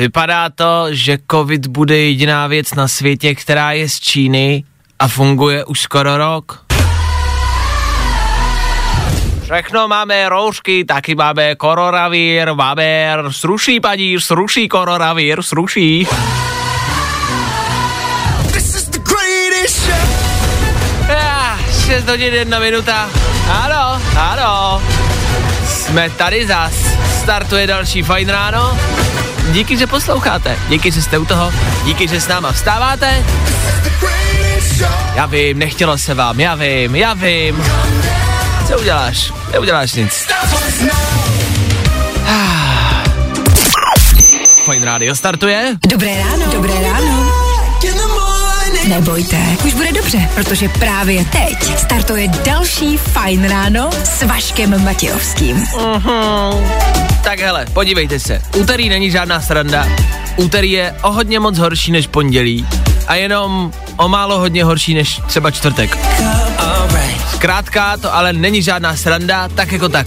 Vypadá to, že covid bude jediná věc na světě, která je z Číny a funguje už skoro rok. Všechno máme roušky, taky máme koronavír, máme sruší paní, sruší koronavír, sruší. Ah, 6 hodin, jedna minuta. Ano, ano. Jsme tady zas. Startuje další fajn ráno. Díky, že posloucháte. Díky, že jste u toho. Díky, že s náma vstáváte. Já vím, nechtělo se vám, já vím, já vím. Co uděláš? Neuděláš nic. Fajn rádio startuje. Dobré ráno. Dobré ráno. Nebojte, už bude dobře, protože právě teď startuje další Fajn ráno s Vaškem Matějovským. Mhm. Tak hele, podívejte se. Úterý není žádná sranda. Úterý je o hodně moc horší než pondělí a jenom o málo hodně horší než třeba čtvrtek. Zkrátka to ale není žádná sranda, tak jako tak.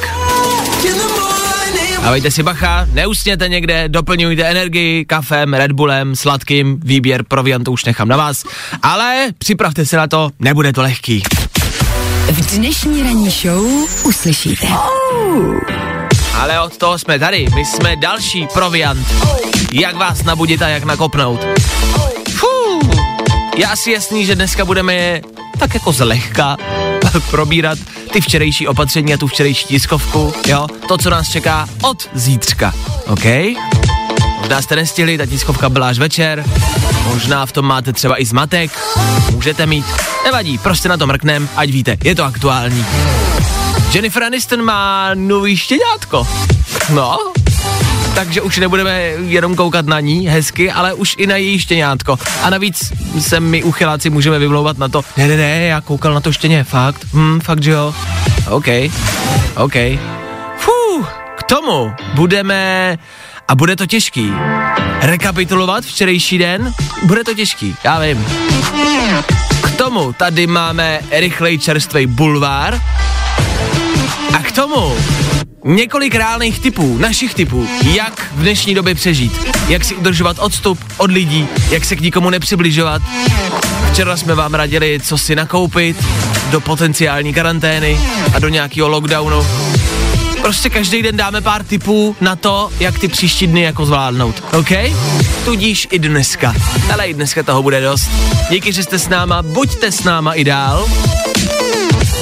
A vejte si bacha, neusněte někde, doplňujte energii kafem, Red Bullem, sladkým, výběr proviantu už nechám na vás, ale připravte se na to, nebude to lehký. V dnešní ranní show uslyšíte. Ale od toho jsme tady, my jsme další proviant. Jak vás nabudit a jak nakopnout. Fuh, je asi jasný, že dneska budeme tak jako zlehka probírat ty včerejší opatření a tu včerejší tiskovku, jo, to, co nás čeká od zítřka, OK? Možná jste nestihli, ta tiskovka byla až večer, možná v tom máte třeba i zmatek, můžete mít, nevadí, prostě na to mrknem, ať víte, je to aktuální. Jennifer Aniston má nový štěňátko. No, takže už nebudeme jenom koukat na ní hezky, ale už i na její štěňátko. A navíc se my uchyláci můžeme vymlouvat na to, ne, ne, ne, já koukal na to štěně, fakt, hm, fakt, že jo. OK, OK. Fuh, k tomu budeme, a bude to těžký, rekapitulovat včerejší den, bude to těžký, já vím. K tomu tady máme rychlej čerstvej bulvár, tomu několik reálných typů, našich typů, jak v dnešní době přežít. Jak si udržovat odstup od lidí, jak se k nikomu nepřibližovat. Včera jsme vám radili, co si nakoupit do potenciální karantény a do nějakého lockdownu. Prostě každý den dáme pár tipů na to, jak ty příští dny jako zvládnout, OK? Tudíž i dneska. Ale i dneska toho bude dost. Díky, že jste s náma, buďte s náma i dál.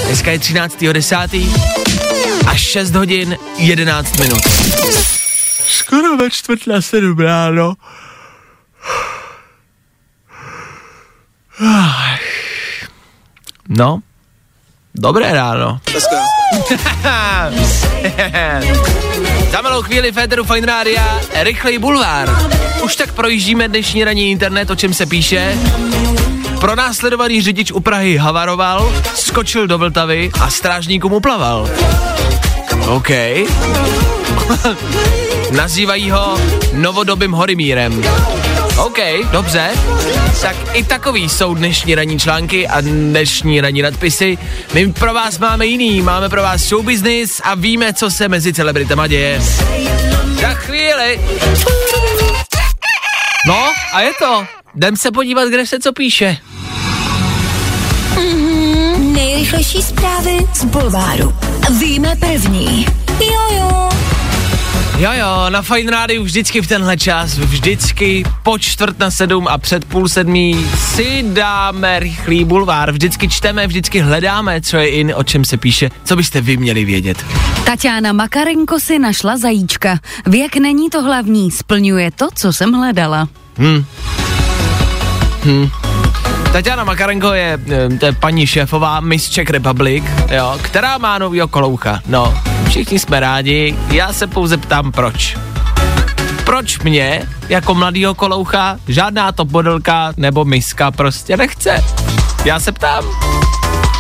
Dneska je 13.10. a 6 hodin 11 minut. Skoro ve čtvrt na sedm ráno. No, dobré ráno. Za malou chvíli Féteru Fine Rádia, rychlej bulvár. Už tak projíždíme dnešní ranní internet, o čem se píše. Pronásledovaný řidič u Prahy havaroval, skočil do Vltavy a strážníkům uplaval. OK. Nazývají ho novodobým Horimírem. OK, dobře. Tak i takový jsou dnešní ranní články a dnešní ranní nadpisy. My pro vás máme jiný, máme pro vás show business a víme, co se mezi celebritama děje. Za chvíli. No, a je to. Jdem se podívat, kde se co píše. Nejrychlejší zprávy z Bulváru. Víme první. Jojo. Jo jo, na Fine Rádiu vždycky v tenhle čas, vždycky po čtvrt na sedm a před půl sedmí si dáme rychlý bulvár. Vždycky čteme, vždycky hledáme, co je in, o čem se píše, co byste vy měli vědět. Tatiana Makarenko si našla zajíčka. Věk není to hlavní, splňuje to, co jsem hledala. Hm. Hm. Tatiana Makarenko je, eh, je paní šéfová Miss Czech Republic, jo, která má novýho koloucha. No, všichni jsme rádi, já se pouze ptám proč. proč mě, jako mladýho koloucha, žádná top modelka nebo miska prostě nechce? Já se ptám.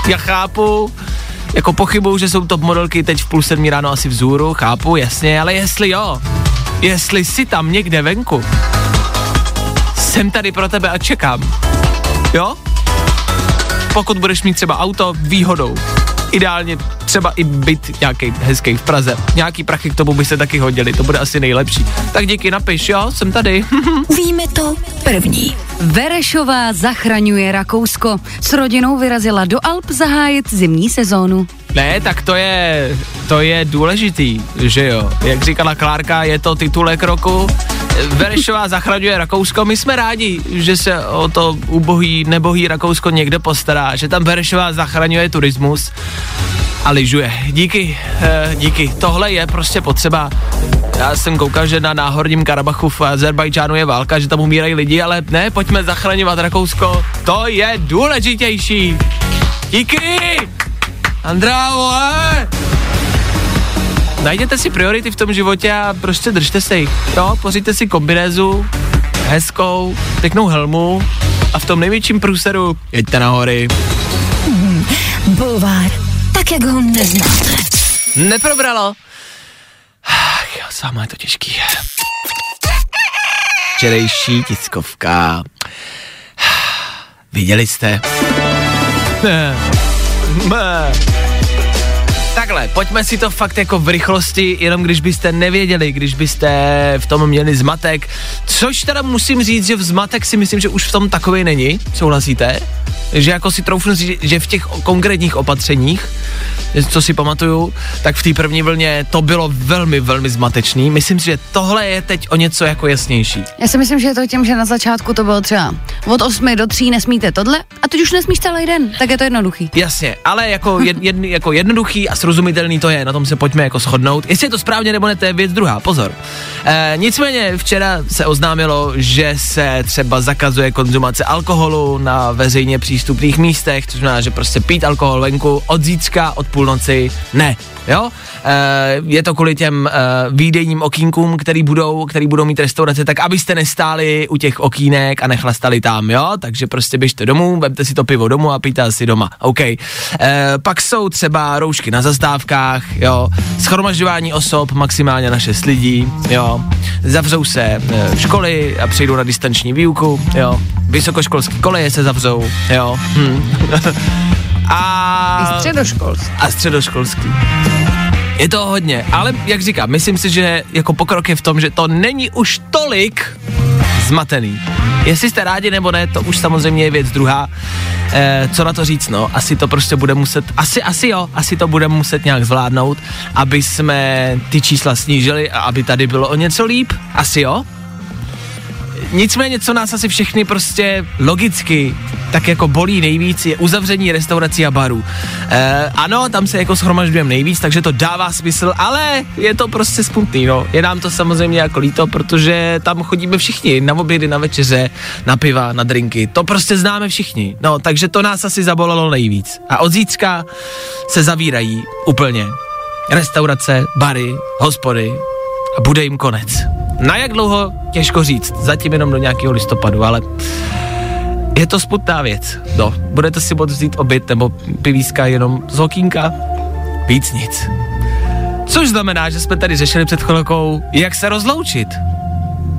Já chápu, jako pochybuju, že jsou top modelky teď v půl sedmí ráno asi vzhůru, chápu, jasně, ale jestli jo, jestli jsi tam někde venku, jsem tady pro tebe a čekám. Jo? Pokud budeš mít třeba auto, výhodou. Ideálně třeba i byt nějaký hezký v Praze. Nějaký prachy k tomu by se taky hodili, to bude asi nejlepší. Tak díky, napiš, jo, jsem tady. Víme to první. Verešová zachraňuje Rakousko. S rodinou vyrazila do Alp zahájit zimní sezónu. Ne, tak to je, to je důležitý, že jo. Jak říkala Klárka, je to titulek roku. Verešová zachraňuje Rakousko. My jsme rádi, že se o to ubohý, nebohý Rakousko někde postará, že tam Verešová zachraňuje turismus a lyžuje. Díky, eh, díky. Tohle je prostě potřeba. Já jsem koukal, že na náhorním Karabachu v Azerbajdžánu je válka, že tam umírají lidi, ale ne, pojďme zachraňovat Rakousko. To je důležitější. Díky! Andrá, vole! Najděte si priority v tom životě a prostě držte se jich. Jo, pořiďte si kombinézu, hezkou, pěknou helmu a v tom největším průseru jeďte na hory. Bulvár, tak jak ho neznáte. Neprobralo. Ach, jo, sama je to těžký. Včerejší tiskovka. Viděli jste? Ne. Ne. Takhle, pojďme si to fakt jako v rychlosti, jenom když byste nevěděli, když byste v tom měli zmatek, což teda musím říct, že v zmatek si myslím, že už v tom takový není, souhlasíte? Že jako si troufnu říct, že v těch konkrétních opatřeních, co si pamatuju, tak v té první vlně to bylo velmi, velmi zmatečný. Myslím si, že tohle je teď o něco jako jasnější. Já si myslím, že je to tím, že na začátku to bylo třeba od 8 do 3 nesmíte tohle a teď už nesmíš celý den, tak je to jednoduchý. Jasně, ale jako, jed, jed, jako jednoduchý a srozumitelný to je, na tom se pojďme jako shodnout. Jestli je to správně nebo ne, to je věc druhá, pozor. E, nicméně včera se oznámilo, že se třeba zakazuje konzumace alkoholu na veřejně přístupných místech, což znamená, že prostě pít alkohol venku od zítřka, od půlnoci, ne. Jo? E, je to kvůli těm e, výdejním okýnkům, který budou, který budou mít restaurace, tak abyste nestáli u těch okýnek a nechlastali tam, jo? Takže prostě běžte domů, vemte si to pivo domů a pijte si doma. OK. E, pak jsou třeba roušky na zastávkách, jo? Schromažďování osob, maximálně na 6 lidí, jo? Zavřou se e, školy a přejdou na distanční výuku, jo? Vysokoškolské koleje se zavřou, jo? Hm. a... I středoškolský. A středoškolský. Je to hodně, ale jak říkám, myslím si, že jako pokrok je v tom, že to není už tolik zmatený. Jestli jste rádi nebo ne, to už samozřejmě je věc druhá. E, co na to říct, no, asi to prostě bude muset, asi, asi jo, asi to budeme muset nějak zvládnout, aby jsme ty čísla snížili a aby tady bylo o něco líp, asi jo. Nicméně, co nás asi všechny prostě logicky tak jako bolí nejvíc, je uzavření restaurací a barů. E, ano, tam se jako schromažďujeme nejvíc, takže to dává smysl, ale je to prostě smutný, no. Je nám to samozřejmě jako líto, protože tam chodíme všichni na obědy, na večeře, na piva, na drinky. To prostě známe všichni. No, takže to nás asi zabolelo nejvíc. A od zítřka se zavírají úplně. Restaurace, bary, hospody a bude jim konec. Na jak dlouho? Těžko říct. Zatím jenom do nějakého listopadu, ale je to smutná věc. No, budete si moct vzít obyt nebo pivíska jenom z okýnka. Víc nic. Což znamená, že jsme tady řešili před chvilkou, jak se rozloučit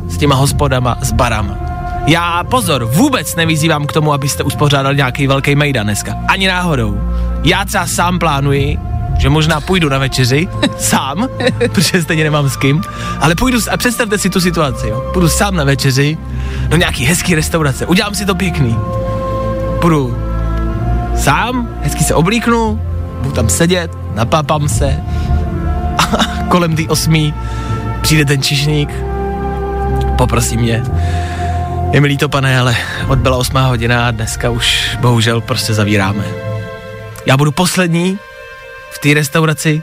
s těma hospodama, s barama. Já pozor, vůbec nevyzývám k tomu, abyste uspořádali nějaký velký mejdan dneska. Ani náhodou. Já třeba sám plánuji, že možná půjdu na večeři, sám, protože stejně nemám s kým, ale půjdu, a představte si tu situaci, jo. Půjdu sám na večeři do nějaký hezký restaurace, udělám si to pěkný. Půjdu sám, hezky se oblíknu, budu tam sedět, napápám se a kolem ty osmí přijde ten čišník, poprosí mě, je mi líto, pane, ale odbyla osmá hodina a dneska už bohužel prostě zavíráme. Já budu poslední v té restauraci,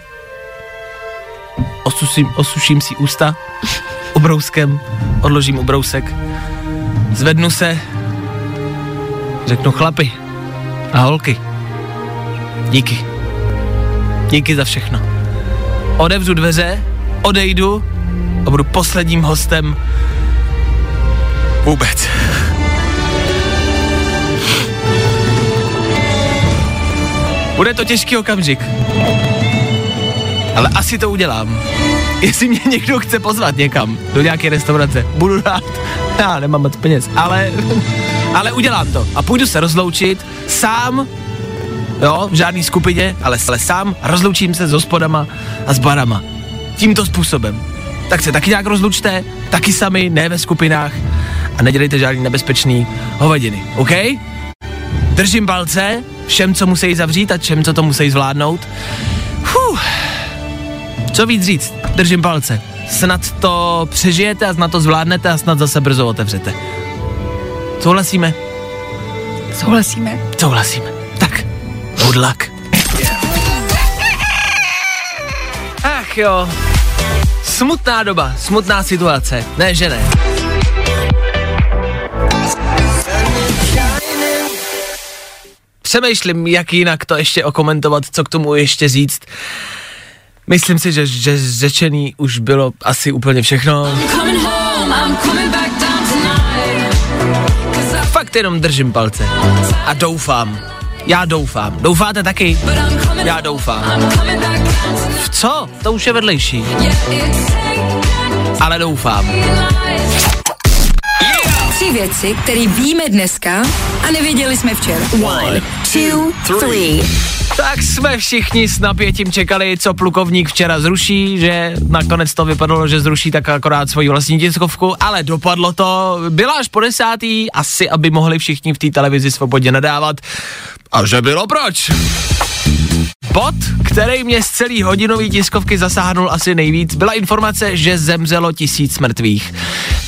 osuším, osuším si ústa ubrouskem, odložím ubrousek, zvednu se, řeknu chlapi a holky, díky. Díky za všechno. Odevřu dveře, odejdu, a budu posledním hostem vůbec. Bude to těžký okamžik. Ale asi to udělám. Jestli mě někdo chce pozvat někam, do nějaké restaurace, budu rád. Já nemám moc peněz, ale, ale udělám to. A půjdu se rozloučit sám, jo, v žádný skupině, ale, ale sám rozloučím se s hospodama a s barama. Tímto způsobem. Tak se taky nějak rozlučte, taky sami, ne ve skupinách a nedělejte žádný nebezpečný hovadiny, OK? Držím palce všem, co musí zavřít a všem, co to musí zvládnout. Fuh. Co víc říct? Držím palce. Snad to přežijete a snad to zvládnete a snad zase brzo otevřete. Souhlasíme? Souhlasíme. Souhlasíme. Tak, good luck. Ach jo. Smutná doba, smutná situace. Ne, že ne. Přemýšlím, jak jinak to ještě okomentovat, co k tomu ještě říct. Myslím si, že, že řečený už bylo asi úplně všechno. Fakt jenom držím palce. A doufám. Já doufám. Doufáte taky? Já doufám. V co? To už je vedlejší. Ale doufám. Tři věci, které víme dneska a nevěděli jsme včera. One, two, three. Tak jsme všichni s napětím čekali, co plukovník včera zruší, že nakonec to vypadalo, že zruší tak akorát svoji vlastní tiskovku, ale dopadlo to, byla až po desátý, asi aby mohli všichni v té televizi svobodně nadávat. A že bylo proč? Bod, který mě z celý hodinový tiskovky zasáhnul asi nejvíc, byla informace, že zemřelo tisíc mrtvých.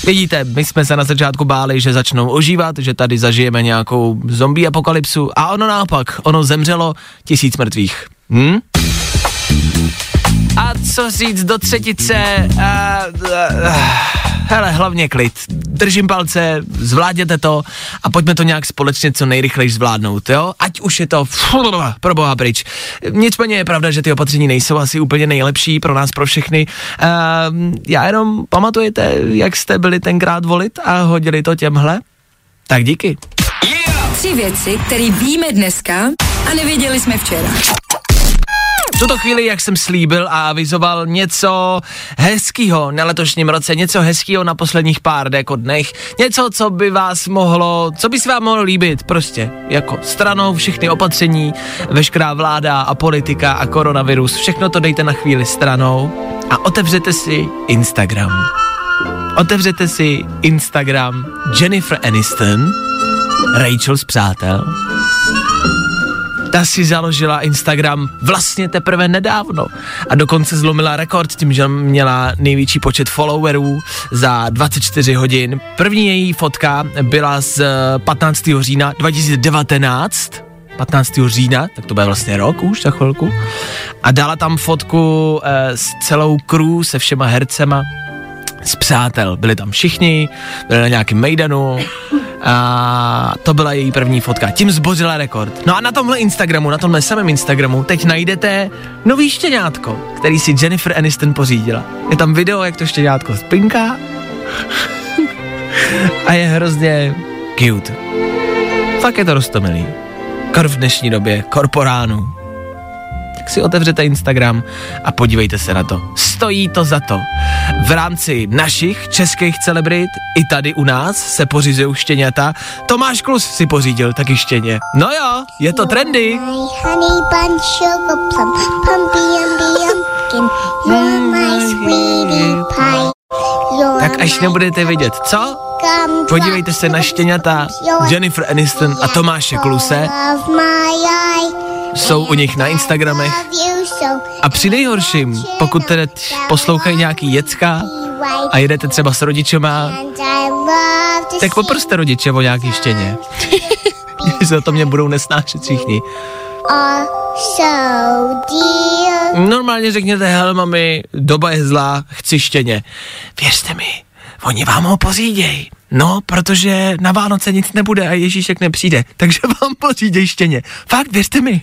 Vidíte, my jsme se na začátku báli, že začnou ožívat, že tady zažijeme nějakou zombie apokalypsu a ono naopak, ono zemřelo tisíc mrtvých. Hm? A co říct do třetice? A, a, a, hele, hlavně klid. Držím palce, zvládněte to a pojďme to nějak společně co nejrychleji zvládnout, jo? Ať už je to pro boha pryč. Nicméně je pravda, že ty opatření nejsou asi úplně nejlepší pro nás, pro všechny. A, já jenom pamatujete, jak jste byli tenkrát volit a hodili to těmhle? Tak díky. Tři věci, které víme dneska a nevěděli jsme včera. Tuto chvíli, jak jsem slíbil a avizoval něco hezkýho na letošním roce, něco hezkýho na posledních pár jako dnech, něco, co by vás mohlo, co by se vám mohlo líbit, prostě, jako stranou všechny opatření, veškerá vláda a politika a koronavirus, všechno to dejte na chvíli stranou a otevřete si Instagram. Otevřete si Instagram Jennifer Aniston, Rachel z Přátel, ta si založila Instagram vlastně teprve nedávno a dokonce zlomila rekord tím, že měla největší počet followerů za 24 hodin. První její fotka byla z 15. října 2019, 15. října, tak to bude vlastně rok už za chvilku. A dala tam fotku eh, s celou crew, se všema hercema, z přátel. Byli tam všichni, byli na nějakém mejdanu a to byla její první fotka. Tím zbořila rekord. No a na tomhle Instagramu, na tomhle samém Instagramu teď najdete nový štěňátko, který si Jennifer Aniston pořídila. Je tam video, jak to štěňátko spinká a je hrozně cute. Fakt je to rostomilý. Kor v dnešní době, korporánu. Si otevřete Instagram a podívejte se na to. Stojí to za to. V rámci našich českých celebrit i tady u nás se pořizují štěňata. Tomáš Klus si pořídil taky štěně. No jo, je to trendy. Tak až nebudete vědět, co? Podívejte se na štěňata Jennifer Aniston a Tomáše Kluse. Jsou u nich na Instagramech. A při nejhorším, pokud tedy poslouchají nějaký jecka a jedete třeba s rodičema, tak poproste rodiče o nějaký štěně. O to mě budou nesnášet všichni. Normálně řekněte, hele mami, doba je zlá, chci štěně. Věřte mi, oni vám ho poříděj. No, protože na Vánoce nic nebude a Ježíšek nepřijde, takže vám poříděj štěně. Fakt, věřte mi.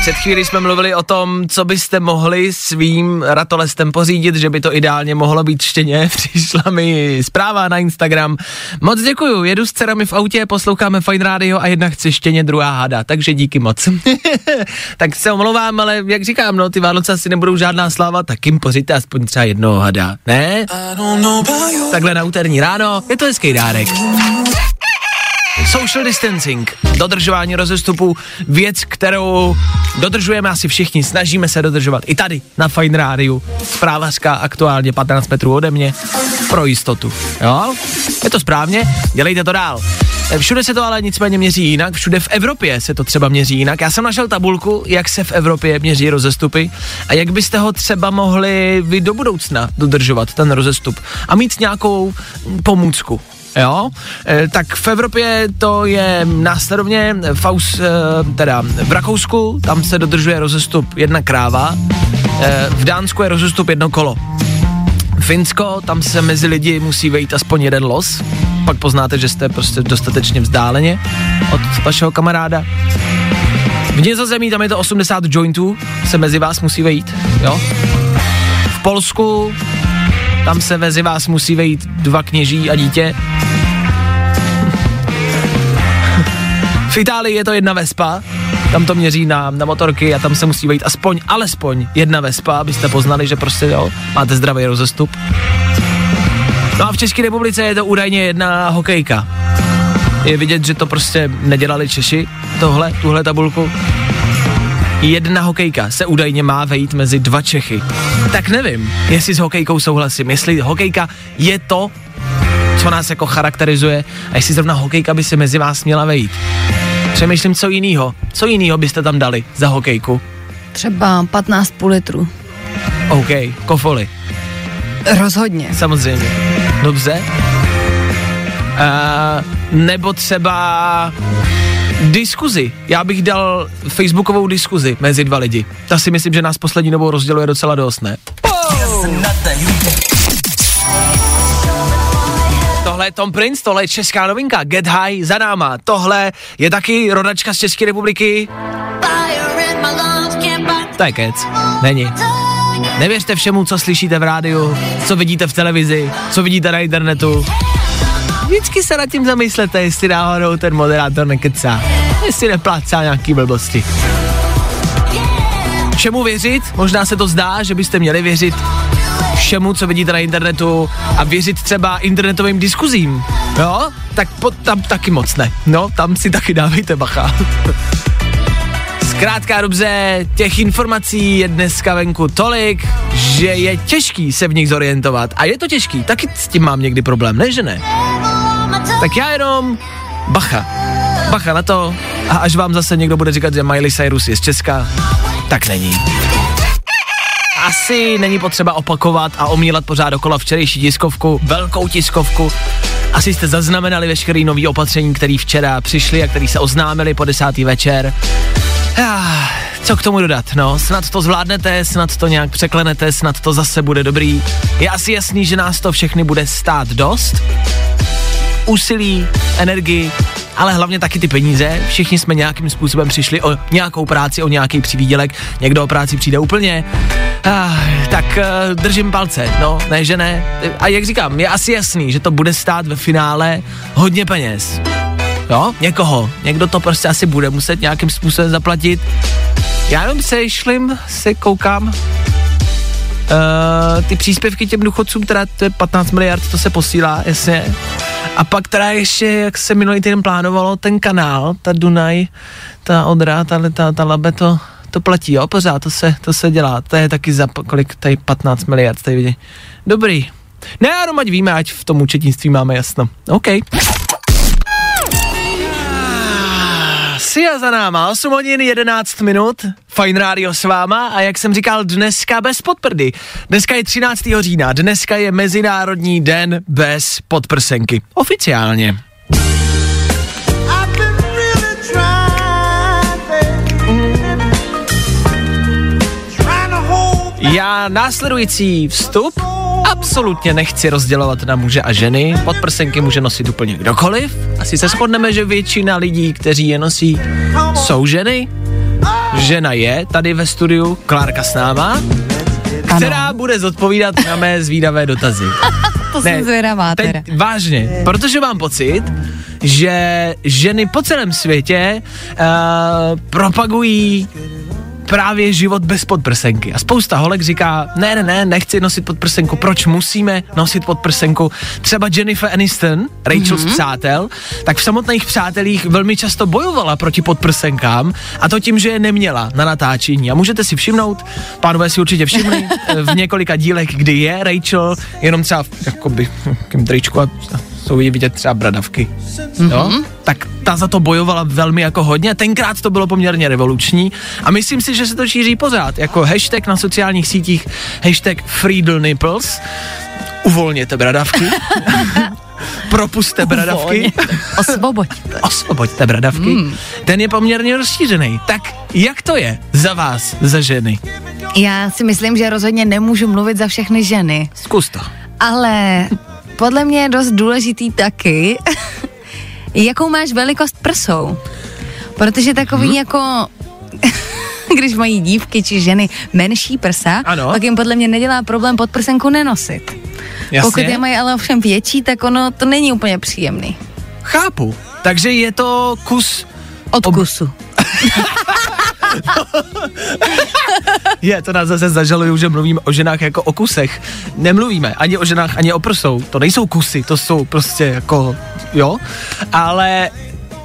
Před chvíli jsme mluvili o tom, co byste mohli svým ratolestem pořídit, že by to ideálně mohlo být štěně. Přišla mi zpráva na Instagram. Moc děkuju, jedu s dcerami v autě, posloucháme Fine Radio a jedna chce štěně, druhá hada, takže díky moc. tak se omlouvám, ale jak říkám, no, ty Vánoce asi nebudou žádná sláva, tak jim pořiďte aspoň třeba jednoho hada, ne? Takhle na úterní ráno, je to hezký dárek. Social distancing, dodržování rozestupu, věc, kterou dodržujeme asi všichni, snažíme se dodržovat i tady na Fine Rádiu. Zprávařka aktuálně 15 metrů ode mě, pro jistotu. Jo? Je to správně, dělejte to dál. Všude se to ale nicméně měří jinak, všude v Evropě se to třeba měří jinak. Já jsem našel tabulku, jak se v Evropě měří rozestupy a jak byste ho třeba mohli vy do budoucna dodržovat, ten rozestup a mít nějakou pomůcku. Jo, e, tak v Evropě to je následovně Faus, e, teda v Rakousku, tam se dodržuje rozestup jedna kráva, e, v Dánsku je rozestup jedno kolo. Finsko, tam se mezi lidi musí vejít aspoň jeden los, pak poznáte, že jste prostě dostatečně vzdáleně od vašeho kamaráda. V Nizozemí tam je to 80 jointů, se mezi vás musí vejít, jo. V Polsku tam se mezi vás musí vejít dva kněží a dítě. V Itálii je to jedna vespa, tam to měří na, na motorky a tam se musí vejít aspoň, alespoň jedna vespa, abyste poznali, že prostě jo, máte zdravý rozestup. No a v České republice je to údajně jedna hokejka. Je vidět, že to prostě nedělali Češi, tohle, tuhle tabulku. Jedna hokejka se údajně má vejít mezi dva Čechy. Tak nevím, jestli s hokejkou souhlasím, jestli hokejka je to, co nás jako charakterizuje a jestli zrovna hokejka by se mezi vás měla vejít. Přemýšlím, co jinýho. Co jinýho byste tam dali za hokejku? Třeba 15 půl litru. OK, kofoly. Rozhodně. Samozřejmě. Dobře. Uh, nebo třeba diskuzi. Já bych dal facebookovou diskuzi mezi dva lidi. Ta si myslím, že nás poslední dobou rozděluje docela dost, ne? Tohle je Tom Prince, tohle je česká novinka, Get High za náma. Tohle je taky rodačka z České republiky. To je kec, není. Nevěřte všemu, co slyšíte v rádiu, co vidíte v televizi, co vidíte na internetu. Vždycky se nad tím zamyslete, jestli náhodou ten moderátor nekecá, jestli neplácá nějaký blbosti. Čemu věřit? Možná se to zdá, že byste měli věřit všemu, co vidíte na internetu a věřit třeba internetovým diskuzím. Jo? Tak po, tam taky moc ne. No, tam si taky dávejte bacha. Zkrátka dobře, těch informací je dneska venku tolik, že je těžký se v nich zorientovat. A je to těžký, taky s tím mám někdy problém, ne že ne? Tak já jenom bacha. Bacha na to a až vám zase někdo bude říkat, že Miley Cyrus je z Česka, tak není. Asi není potřeba opakovat a omílat pořád dokola včerejší tiskovku, velkou tiskovku. Asi jste zaznamenali veškerý nový opatření, který včera přišli a který se oznámili po desátý večer. Co k tomu dodat, no, snad to zvládnete, snad to nějak překlenete, snad to zase bude dobrý. Je asi jasný, že nás to všechny bude stát dost. Úsilí, energii, ale hlavně taky ty peníze. Všichni jsme nějakým způsobem přišli o nějakou práci, o nějaký přivídělek. Někdo o práci přijde úplně. Ah, tak uh, držím palce, no, ne, že ne. A jak říkám, je asi jasný, že to bude stát ve finále hodně peněz. Jo, někoho. Někdo to prostě asi bude muset nějakým způsobem zaplatit. Já jenom se šlim, se koukám. Uh, ty příspěvky těm důchodcům, teda to je 15 miliard, to se posílá, jasně. A pak teda ještě, jak se minulý týden plánovalo, ten kanál, ta Dunaj, ta Odra, ta, ta, ta Labe, to, to platí, jo, pořád, to se, to se dělá. To je taky za kolik, tady 15 miliard, tady vidí. Dobrý. Ne, jenom ať víme, ať v tom účetnictví máme jasno. OK. Sia za náma, 8 hodin 11 minut, Fine Radio s váma a jak jsem říkal, dneska bez podprdy. Dneska je 13. října, dneska je Mezinárodní den bez podprsenky. Oficiálně. Já následující vstup absolutně nechci rozdělovat na muže a ženy. Podprsenky může nosit úplně kdokoliv. Asi se shodneme, že většina lidí, kteří je nosí, jsou ženy. žena je tady ve studiu, Klárka s náma, která bude zodpovídat na mé zvídavé dotazy. To jsem zvědavá teď teda. vážně, protože mám pocit, že ženy po celém světě uh, propagují právě život bez podprsenky. A spousta holek říká, ne, ne, ne, nechci nosit podprsenku, proč musíme nosit podprsenku? Třeba Jennifer Aniston, Rachel mm-hmm. z Přátel, tak v samotných Přátelích velmi často bojovala proti podprsenkám a to tím, že je neměla na natáčení. A můžete si všimnout, pánové si určitě všimli, v několika dílech, kdy je Rachel, jenom třeba v jakoby, v tričku a jsou jí vidět třeba bradavky. Mm-hmm. Jo? Tak ta za to bojovala velmi jako hodně, tenkrát to bylo poměrně revoluční a myslím si, že se to šíří pořád, jako hashtag na sociálních sítích, hashtag Freedle Nipples, uvolněte bradavky, propuste bradavky, Osvoboďte. osvoboďte bradavky, mm. ten je poměrně rozšířený. Tak jak to je za vás, za ženy? Já si myslím, že rozhodně nemůžu mluvit za všechny ženy, Zkus to. ale podle mě je dost důležitý taky, jakou máš velikost prsou. Protože takový Mhm. jako když mají dívky či ženy menší prsa, Ano. tak jim podle mě nedělá problém podprsenku nenosit. Jasně? Pokud je mají ale ovšem větší, tak ono to není úplně příjemný. Chápu. Takže je to kus Od kusu. Je, to nás zase zažalují, že mluvíme o ženách jako o kusech. Nemluvíme ani o ženách, ani o prsou. To nejsou kusy, to jsou prostě jako, jo. Ale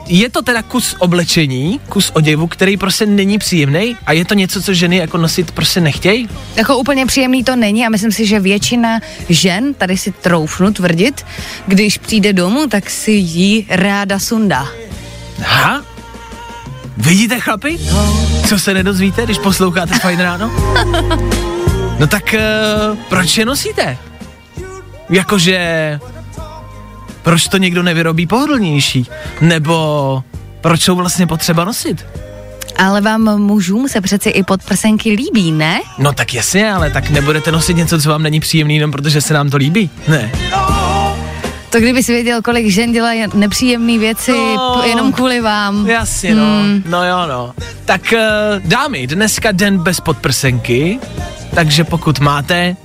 je to teda kus oblečení, kus oděvu, který prostě není příjemný a je to něco, co ženy jako nosit prostě nechtějí? Jako úplně příjemný to není a myslím si, že většina žen, tady si troufnu tvrdit, když přijde domů, tak si ji ráda sundá. Ha? Vidíte, chlapi? Co se nedozvíte, když posloucháte Fajn ráno? No tak uh, proč je nosíte? Jakože proč to někdo nevyrobí pohodlnější? Nebo proč jsou vlastně potřeba nosit? Ale vám mužům se přeci i podprsenky líbí, ne? No tak jasně, ale tak nebudete nosit něco, co vám není příjemný, jenom protože se nám to líbí. Ne. To kdyby si věděl, kolik žen dělá nepříjemné věci No. p- jenom kvůli vám. Jasně, no. Hmm. No jo, no. Tak uh, dámy, dneska den bez podprsenky, takže pokud máte,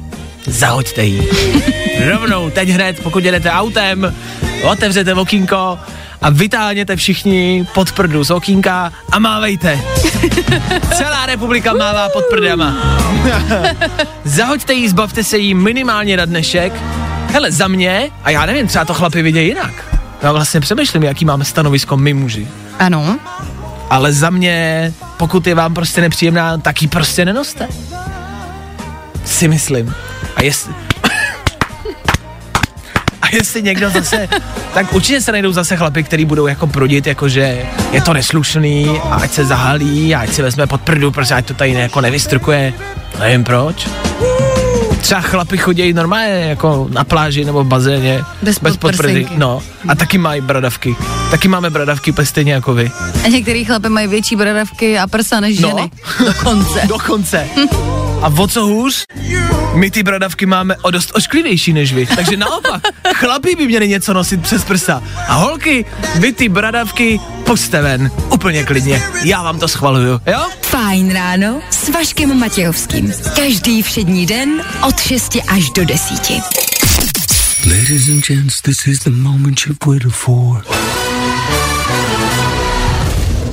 zahoďte ji. Rovnou, teď hned, pokud jedete autem, otevřete okýnko a vytáhněte všichni pod prdu z okýnka a mávejte. Celá republika mává pod prdama. Zahoďte ji, zbavte se jí minimálně na dnešek. Hele, za mě, a já nevím, třeba to chlapi vidějí jinak. Já vlastně přemýšlím, jaký máme stanovisko my muži. Ano. Ale za mě, pokud je vám prostě nepříjemná, tak ji prostě nenoste. Si myslím. A jestli... A jestli někdo zase, tak určitě se najdou zase chlapy, který budou jako prudit, jakože je to neslušný, a ať se zahalí, a ať si vezme pod prdu, protože ať to tady jako nevystrkuje. Nevím proč. Třeba chlapy chodí normálně jako na pláži nebo v bazéně. Bez podprdy. podprsenky. No. A taky mají bradavky. Taky máme bradavky úplně stejně jako vy. A některý chlapy mají větší bradavky a prsa než No. ženy. Dokonce. Dokonce. A o co hůř? My ty bradavky máme o dost ošklivější než vy. Takže naopak, chlapi by měli něco nosit přes prsa. A holky, vy ty bradavky puste ven. Úplně klidně. Já vám to schvaluju, jo? Fajn ráno s Vaškem Matějovským. Každý všední den od 6 až do 10. Ladies and gents, this is the moment you've waited for.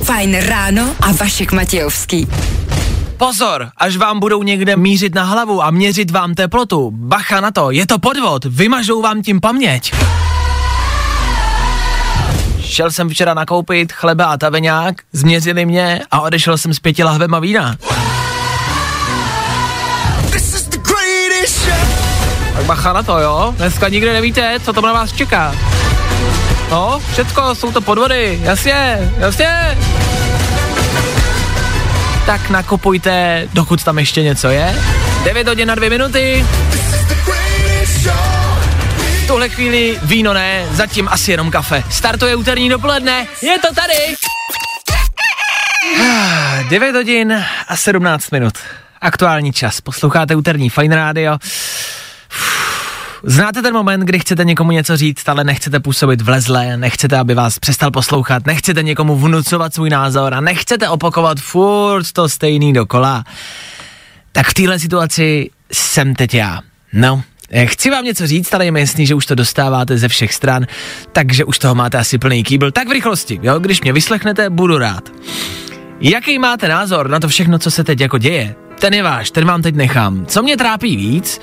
Fajn ráno a Vašek Matějovský. Pozor, až vám budou někde mířit na hlavu a měřit vám teplotu. Bacha na to, je to podvod, vymažou vám tím paměť. Šel jsem včera nakoupit chleba a taveňák, změřili mě a odešel jsem s pěti lahvema vína. Tak bacha na to, jo? Dneska nikdy nevíte, co tam na vás čeká. No, všecko, jsou to podvody, jasně, jasně. Tak nakupujte, dokud tam ještě něco je. 9 hodin na 2 minuty. V tuhle chvíli víno ne, zatím asi jenom kafe. Startuje úterní dopoledne, je to tady. 9 hodin a 17 minut. Aktuální čas. Posloucháte úterní Fine Radio. Znáte ten moment, kdy chcete někomu něco říct, ale nechcete působit vlezle, nechcete, aby vás přestal poslouchat, nechcete někomu vnucovat svůj názor a nechcete opakovat furt to stejný dokola. Tak v téhle situaci jsem teď já. No, eh, Chci vám něco říct, ale je mi jasný, že už to dostáváte ze všech stran, takže už toho máte asi plný kýbl. Tak v rychlosti, jo, když mě vyslechnete, budu rád. Jaký máte názor na to všechno, co se teď jako děje? Ten je váš, ten vám teď nechám. Co mě trápí víc,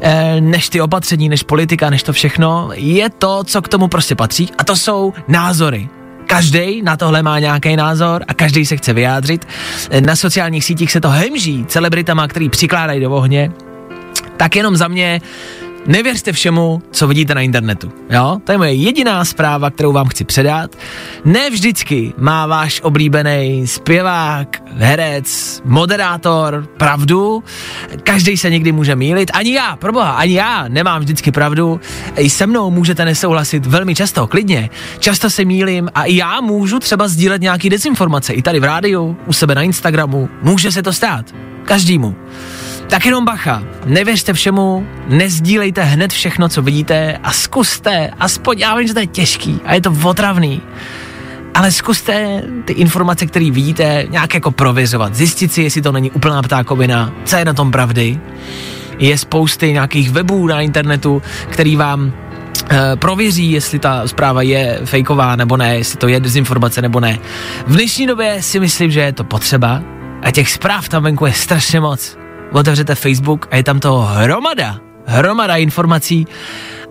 eh, než ty opatření, než politika, než to všechno, je to, co k tomu prostě patří a to jsou názory. Každý na tohle má nějaký názor a každý se chce vyjádřit. Eh, Na sociálních sítích se to hemží celebritama, který přikládají do ohně. Tak jenom za mě Nevěřte všemu, co vidíte na internetu. Jo? To je moje jediná zpráva, kterou vám chci předat. Ne vždycky má váš oblíbený zpěvák, herec, moderátor pravdu. Každý se někdy může mýlit. Ani já, proboha, ani já nemám vždycky pravdu. I se mnou můžete nesouhlasit velmi často, klidně. Často se mýlím a i já můžu třeba sdílet nějaký dezinformace. I tady v rádiu, u sebe na Instagramu. Může se to stát. Každému. Tak jenom bacha, nevěřte všemu, nezdílejte hned všechno, co vidíte a zkuste, aspoň, já vím, že to je těžký a je to otravný, ale zkuste ty informace, které vidíte, nějak jako prověřovat, zjistit si, jestli to není úplná ptákovina, co je na tom pravdy. Je spousty nějakých webů na internetu, který vám eh, prověří, jestli ta zpráva je fejková nebo ne, jestli to je dezinformace nebo ne. V dnešní době si myslím, že je to potřeba a těch zpráv tam venku je strašně moc. Otevřete Facebook a je tam toho hromada, hromada informací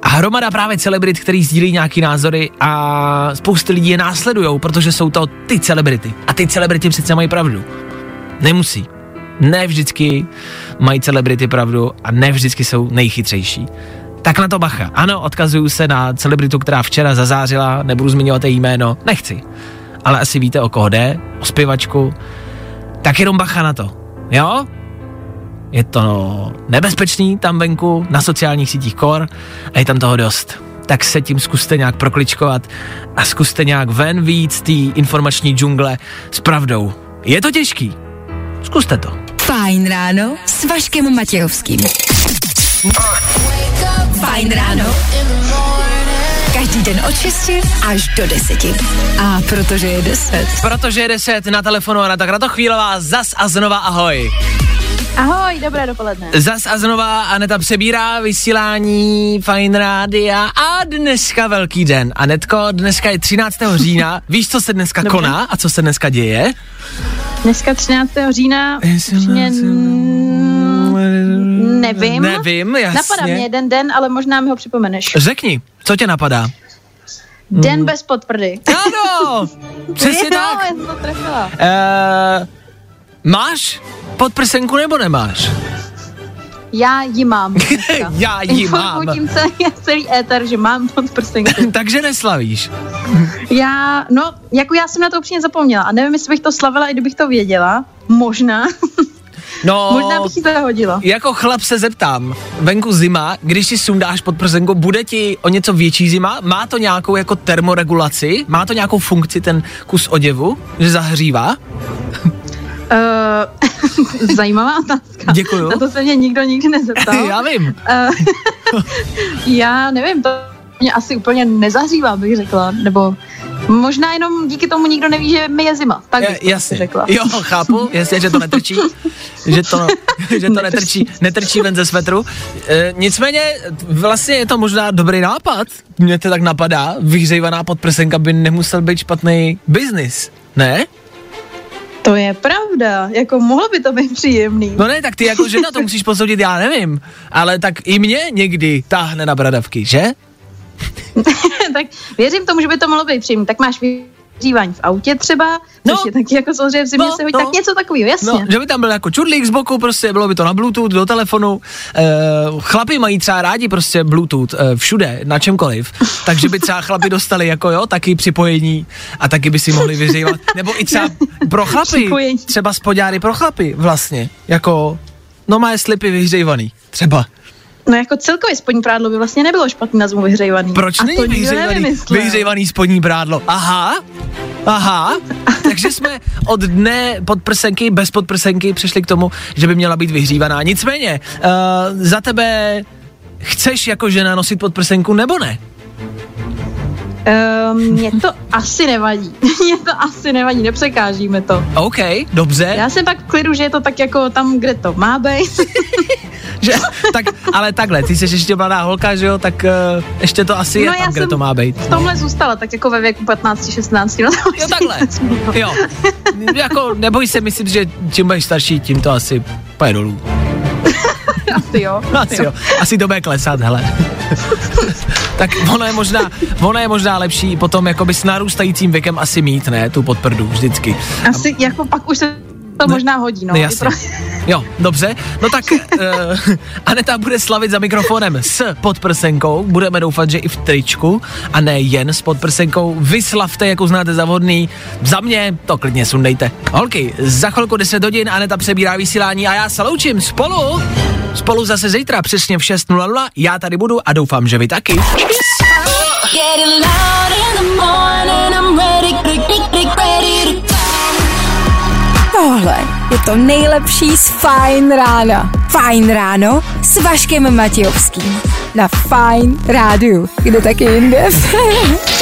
a hromada právě celebrit, který sdílí nějaký názory a spousty lidí je následujou, protože jsou to ty celebrity. A ty celebrity přece mají pravdu. Nemusí. Ne vždycky mají celebrity pravdu a ne vždycky jsou nejchytřejší. Tak na to bacha. Ano, odkazuju se na celebritu, která včera zazářila, nebudu zmiňovat její jméno, nechci. Ale asi víte, o koho jde, o zpěvačku. Tak jenom bacha na to. Jo? Je to nebezpečný tam venku, na sociálních sítích kor a je tam toho dost. Tak se tím zkuste nějak prokličkovat a zkuste nějak ven víc té informační džungle s pravdou. Je to těžký. Zkuste to. Fajn ráno s Vaškem Matějovským. Fajn ráno. Každý den od 6 až do 10. A protože je 10. Protože je 10 na telefonu a na tak na to chvílová zas a znova ahoj. Ahoj, dobré dopoledne. Zas a znova Aneta přebírá vysílání Fine Rádia a dneska velký den. Anetko, dneska je 13. října. Víš, co se dneska Dobře. koná a co se dneska děje? Dneska 13. října, mm, nevím. Nevím, jasně. Napadá mě jeden den, ale možná mi ho připomeneš. Řekni, co tě napadá? Den bez podprdy. Ano, přesně jo, tak. já jsem to trefila. Uh, máš podprsenku nebo nemáš? Já ji mám. Já ji mám. tím celý, celý éter, že mám podprsenku. Takže neslavíš. Já, no, jako já jsem na to upřímně zapomněla a nevím, jestli bych to slavila, i kdybych to věděla. Možná. No, Možná bych ji zahodila. jako chlap se zeptám, venku zima, když si sundáš pod prsenku, bude ti o něco větší zima? Má to nějakou jako termoregulaci? Má to nějakou funkci ten kus oděvu, že zahřívá? Uh, zajímavá otázka. Děkuju. Na to se mě nikdo nikdy nezeptal. Já vím. Eh, já nevím, to mě asi úplně nezahřívá, bych řekla, nebo možná jenom díky tomu nikdo neví, že mi je zima, tak bych jasně. řekla. Jo, chápu, jasně, že to netrčí, že to, že to netrčí, netrčí ven ze svetru. E, nicméně, vlastně je to možná dobrý nápad. Mně to tak napadá, vyhřejvaná podprsenka by nemusel být špatný biznis, ne? To je pravda, jako mohlo by to být příjemný. No ne, tak ty jako žena to musíš posoudit, já nevím. Ale tak i mě někdy táhne na bradavky, že? tak věřím tomu, že by to mohlo být příjemný. Tak máš vyhřívání v autě třeba, No. což je taky jako samozřejmě v zimě No, se hodí, no. tak něco takového, jasně. No, že by tam byl jako čudlík z boku, prostě bylo by to na Bluetooth, do telefonu. E, chlapi mají třeba rádi prostě Bluetooth e, všude, na čemkoliv. Takže by třeba chlapi dostali jako jo, taky připojení a taky by si mohli vyřívat. Nebo i třeba pro chlapy, třeba spodňáry pro chlapy vlastně, jako no má slipy vyhřejvaný, třeba. No jako celkově spodní prádlo by vlastně nebylo špatný na zimu vyhřejvaný. Proč A není to vyhřejvaný, vyhřejvaný spodní prádlo? Aha, aha, takže jsme od dne podprsenky, bez podprsenky přišli k tomu, že by měla být vyhřívaná. Nicméně, uh, za tebe chceš jako žena nosit podprsenku nebo ne? Um, mě to asi nevadí. mě to asi nevadí, nepřekážíme to. OK, dobře. Já jsem pak v klidu, že je to tak jako tam, kde to má být. Že, tak, ale takhle, ty jsi ještě mladá holka, že jo, tak uh, ještě to asi No, je tam, kde to má být. v tomhle zůstala, tak jako ve věku 15-16. No, Jo, takhle. Jo. jako, neboj se, myslím, že čím budeš starší, tím to asi dolů. Asi jo. Asi jo. Asi to bude klesat, hele. tak ono je možná, ono je možná lepší potom jakoby s narůstajícím věkem asi mít, ne, tu podprdu vždycky. Asi jako pak už se to Ne- možná hodí, no. Jasně. pro- Jo, dobře. No tak uh, Aneta bude slavit za mikrofonem s podprsenkou. Budeme doufat, že i v tričku a ne jen s podprsenkou. Vyslavte, jak uznáte za vhodný. Za mě to klidně sundejte. Holky, za chvilku 10 hodin Aneta přebírá vysílání a já se loučím spolu. Spolu zase zítra přesně v 6.00. Já tady budu a doufám, že vy taky. Tohle je to nejlepší z Fajn rána. Fajn ráno s Vaškem Matějovským. Na Fajn rádiu. Kde taky jinde?